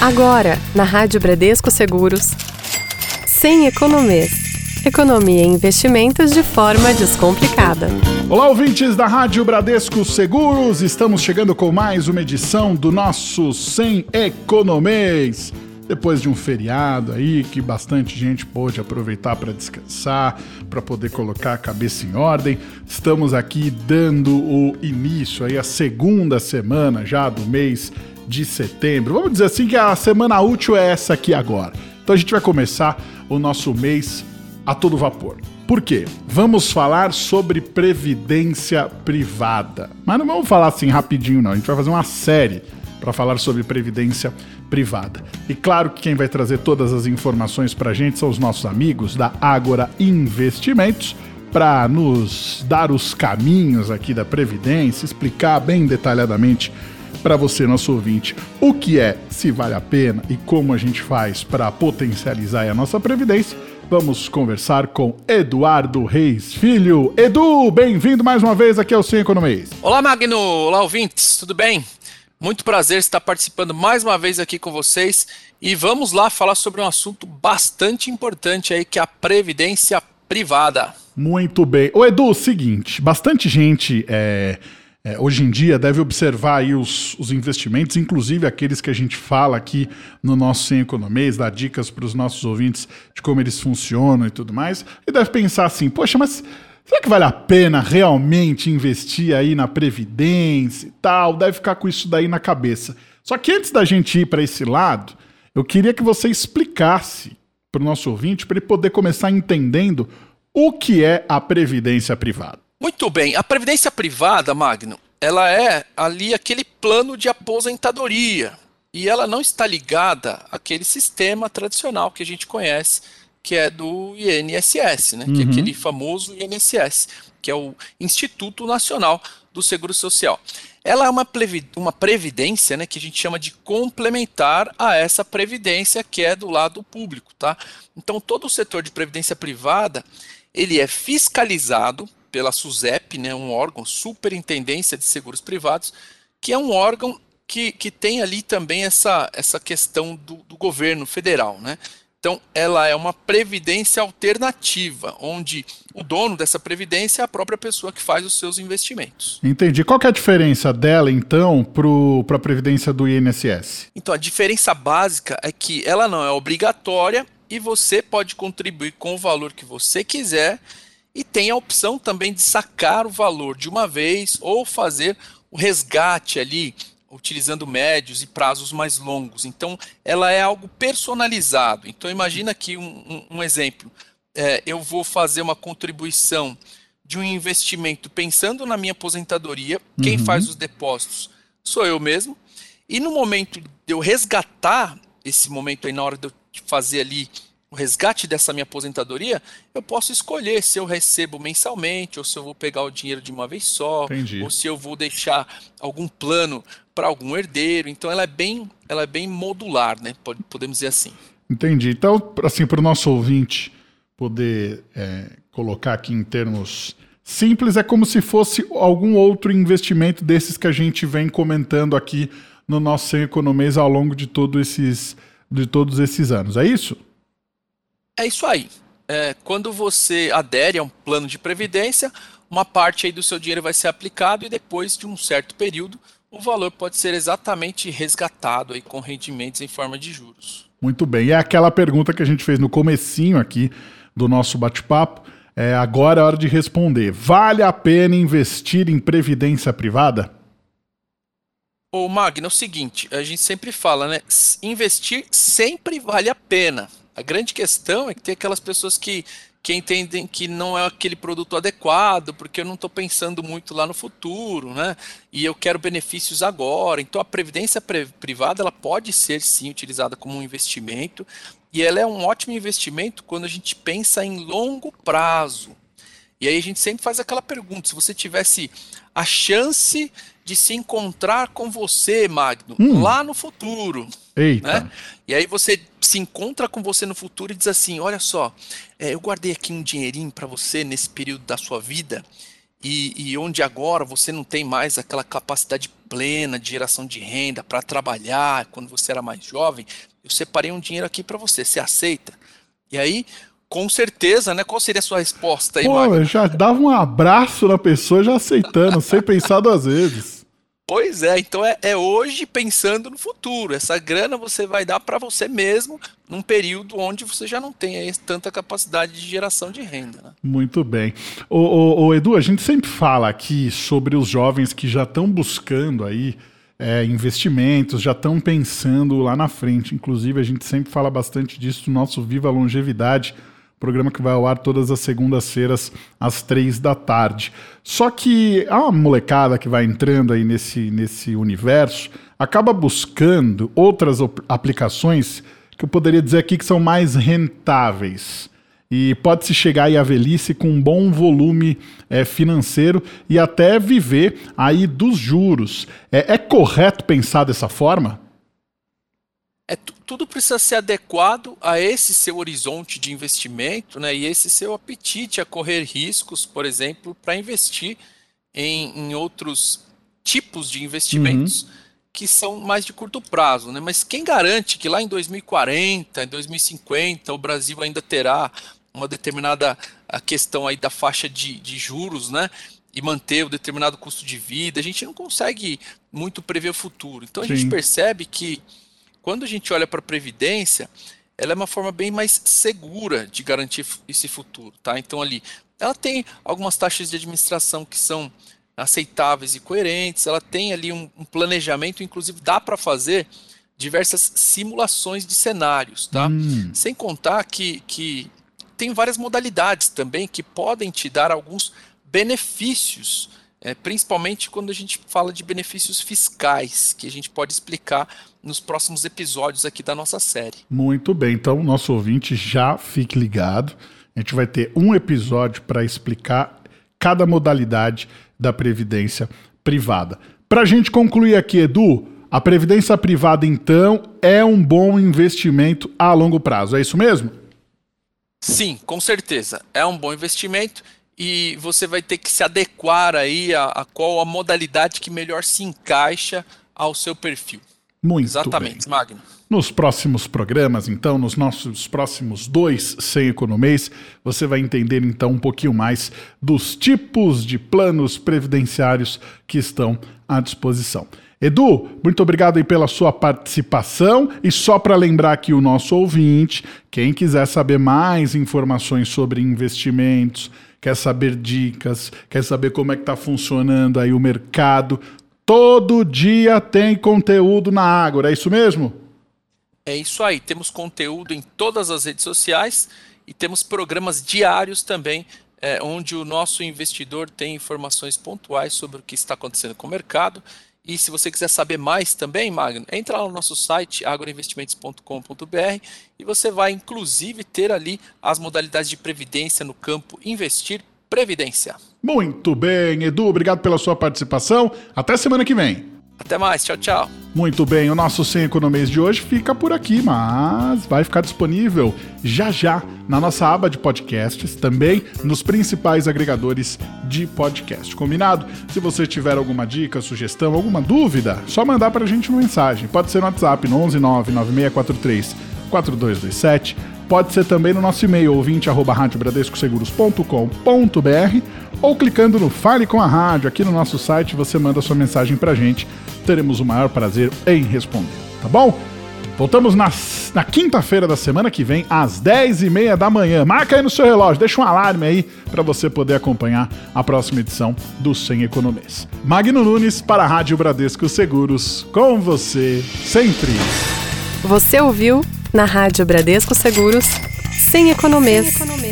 Agora, na Rádio Bradesco Seguros, sem economês. Economia em investimentos de forma descomplicada. Olá, ouvintes da Rádio Bradesco Seguros. Estamos chegando com mais uma edição do nosso Sem Economês. Depois de um feriado aí que bastante gente pôde aproveitar para descansar, para poder colocar a cabeça em ordem, estamos aqui dando o início aí a segunda semana já do mês de setembro. Vamos dizer assim que a semana útil é essa aqui agora. Então a gente vai começar o nosso mês a todo vapor. Por quê? Vamos falar sobre previdência privada. Mas não vamos falar assim rapidinho, não. A gente vai fazer uma série para falar sobre previdência privada. E claro que quem vai trazer todas as informações para a gente são os nossos amigos da Ágora Investimentos para nos dar os caminhos aqui da Previdência, explicar bem detalhadamente para você, nosso ouvinte, o que é, se vale a pena e como a gente faz para potencializar a nossa Previdência. Vamos conversar com Eduardo Reis Filho. Edu, bem-vindo mais uma vez aqui ao Sem Economês. Olá, Magno. Olá, ouvintes. Tudo bem? Muito prazer estar participando mais uma vez aqui com vocês e vamos lá falar sobre um assunto bastante importante aí que é a previdência privada. Muito bem. O Edu, seguinte, bastante gente é, é, hoje em dia deve observar aí os, os, investimentos, inclusive aqueles que a gente fala aqui no nosso Sem Economês, dar dicas para os nossos ouvintes de como eles funcionam e tudo mais, e deve pensar assim, poxa, mas Será que vale a pena realmente investir aí na previdência e tal? Deve ficar com isso daí na cabeça. Só que antes da gente ir para esse lado, eu queria que você explicasse para o nosso ouvinte, para ele poder começar entendendo o que é a previdência privada. Muito bem. A previdência privada, Magno, ela é ali aquele plano de aposentadoria. E ela não está ligada àquele sistema tradicional que a gente conhece que é do INSS, né? Uhum. que é uhum. aquele famoso INSS, que é o Instituto Nacional do Seguro Social. Ela é uma, uma previdência né, que a gente chama de complementar a essa previdência que é do lado público. Tá? Então, todo o setor de previdência privada ele é fiscalizado pela SUSEP, né, um órgão, Superintendência de Seguros Privados, que é um órgão que, que tem ali também essa, essa questão do, do governo federal. Né? Então, ela é uma previdência alternativa, onde o dono dessa previdência é a própria pessoa que faz os seus investimentos. Entendi. Qual é a diferença dela, então, para a previdência do INSS? Então, a diferença básica é que ela não é obrigatória e você pode contribuir com o valor que você quiser e tem a opção também de sacar o valor de uma vez ou fazer o resgate ali utilizando médios e prazos mais longos. Então, ela é algo personalizado. Então, imagina aqui um, um, um exemplo. É, eu vou fazer uma contribuição de um investimento pensando na minha aposentadoria. Quem uhum. faz os depósitos sou eu mesmo. E no momento de eu resgatar, esse momento aí, na hora de eu fazer ali o resgate dessa minha aposentadoria, eu posso escolher se eu recebo mensalmente, ou se eu vou pegar o dinheiro de uma vez só, Entendi. ou se eu vou deixar algum plano para algum herdeiro. Então ela é bem, ela é bem modular, né? Podemos dizer assim. Entendi. Então, assim, para o nosso ouvinte poder é, colocar aqui em termos simples, é como se fosse algum outro investimento desses que a gente vem comentando aqui no nosso Sem Economês ao longo de, todo esses, de todos esses anos. É isso? É isso aí. É, quando você adere a um plano de previdência, uma parte aí do seu dinheiro vai ser aplicado e depois de um certo período o valor pode ser exatamente resgatado aí com rendimentos em forma de juros. Muito bem. E é aquela pergunta que a gente fez no comecinho aqui do nosso bate-papo. É, agora é hora de responder. Vale a pena investir em previdência privada? Ô Magno, é o seguinte, a gente sempre fala, né? Investir sempre vale a pena. A grande questão é que tem aquelas pessoas que que entendem que não é aquele produto adequado, porque eu não estou pensando muito lá no futuro, né? E eu quero benefícios agora. Então a previdência privada ela pode ser sim utilizada como um investimento e ela é um ótimo investimento quando a gente pensa em longo prazo. E aí a gente sempre faz aquela pergunta: se você tivesse a chance de se encontrar com você, Magno, hum. lá no futuro. Eita. Né? E aí você se encontra com você no futuro e diz assim: olha só, é, eu guardei aqui um dinheirinho para você nesse período da sua vida e, e onde agora você não tem mais aquela capacidade plena de geração de renda para trabalhar quando você era mais jovem, eu separei um dinheiro aqui para você, você aceita? E aí, com certeza, né? Qual seria a sua resposta aí, Pô, eu já dava um abraço na pessoa já aceitando, sem pensar duas vezes. Pois é, então é, é, hoje pensando no futuro. Essa grana você vai dar para você mesmo num período onde você já não tem aí tanta capacidade de geração de renda. Né? Muito bem. O, o, o, Edu, a gente sempre fala aqui sobre os jovens que já estão buscando aí é, investimentos, já estão pensando lá na frente. Inclusive, a gente sempre fala bastante disso no nosso Viva Longevidade programa que vai ao ar todas as segundas-feiras às três da tarde. Só que a molecada que vai entrando aí nesse, nesse universo acaba buscando outras aplicações que eu poderia dizer aqui que são mais rentáveis. E pode-se chegar aí à velhice com um bom volume é, financeiro e até viver aí dos juros. É, é correto pensar dessa forma? É, tudo precisa ser adequado a esse seu horizonte de investimento né, e esse seu apetite a correr riscos, por exemplo, para investir em, em, outros tipos de investimentos uhum. que são mais de curto prazo. Né? Mas quem garante que lá em 2040, em 2050, o Brasil ainda terá uma determinada questão aí da faixa de, de juros, né? E manter o determinado custo de vida, a gente não consegue muito prever o futuro. Então a Sim. gente percebe que quando a gente olha para a previdência, ela é uma forma bem mais segura de garantir esse futuro, tá? Então ali, ela tem algumas taxas de administração que são aceitáveis e coerentes, ela tem ali um, um planejamento, inclusive dá para fazer diversas simulações de cenários, tá? Hum. Sem contar que, que tem várias modalidades também que podem te dar alguns benefícios, é, principalmente quando a gente fala de benefícios fiscais, que a gente pode explicar nos próximos episódios aqui da nossa série. Muito bem, então nosso ouvinte já fique ligado. A gente vai ter um episódio para explicar cada modalidade da previdência privada. Para a gente concluir aqui, Edu, a previdência privada então é um bom investimento a longo prazo, é isso mesmo? Sim, com certeza. É um bom investimento e você vai ter que se adequar aí a, a qual a modalidade que melhor se encaixa ao seu perfil. Muito Exatamente, bem. Magno. Nos próximos programas, então, nos nossos próximos dois sem economês, você vai entender então um pouquinho mais dos tipos de planos previdenciários que estão à disposição. Edu, muito obrigado aí pela sua participação e só para lembrar aqui o nosso ouvinte, quem quiser saber mais informações sobre investimentos, quer saber dicas, quer saber como é que está funcionando aí o mercado, Todo dia tem conteúdo na Ágora, é isso mesmo? É isso aí, temos conteúdo em todas as redes sociais e temos programas diários também, é, onde o nosso investidor tem informações pontuais sobre o que está acontecendo com o mercado. E se você quiser saber mais também, Magno, entra lá no nosso site agroinvestimentos.com.br e você vai inclusive ter ali as modalidades de previdência no campo investir Previdência. Muito bem, Edu, obrigado pela sua participação. Até semana que vem. Até mais, tchau, tchau. Muito bem, o nosso Sem Economês de hoje fica por aqui, mas vai ficar disponível já já na nossa aba de podcasts, também nos principais agregadores de podcast. Combinado? Se você tiver alguma dica, sugestão, alguma dúvida, só mandar para a gente uma mensagem. Pode ser no WhatsApp no 11 9643 4227 Pode ser também no nosso e-mail ouvinte@radiobradescoseguros.com.br ou clicando no Fale com a Rádio aqui no nosso site, você manda sua mensagem pra gente. Teremos o maior prazer em responder, tá bom? Voltamos na, na quinta-feira da semana que vem, às 10h30 da manhã. Marca aí no seu relógio, deixa um alarme aí para você poder acompanhar a próxima edição do Sem Economês. Magno Nunes para a Rádio Bradesco Seguros, com você sempre. Você ouviu na Rádio Bradesco Seguros, sem economês. Sem economês.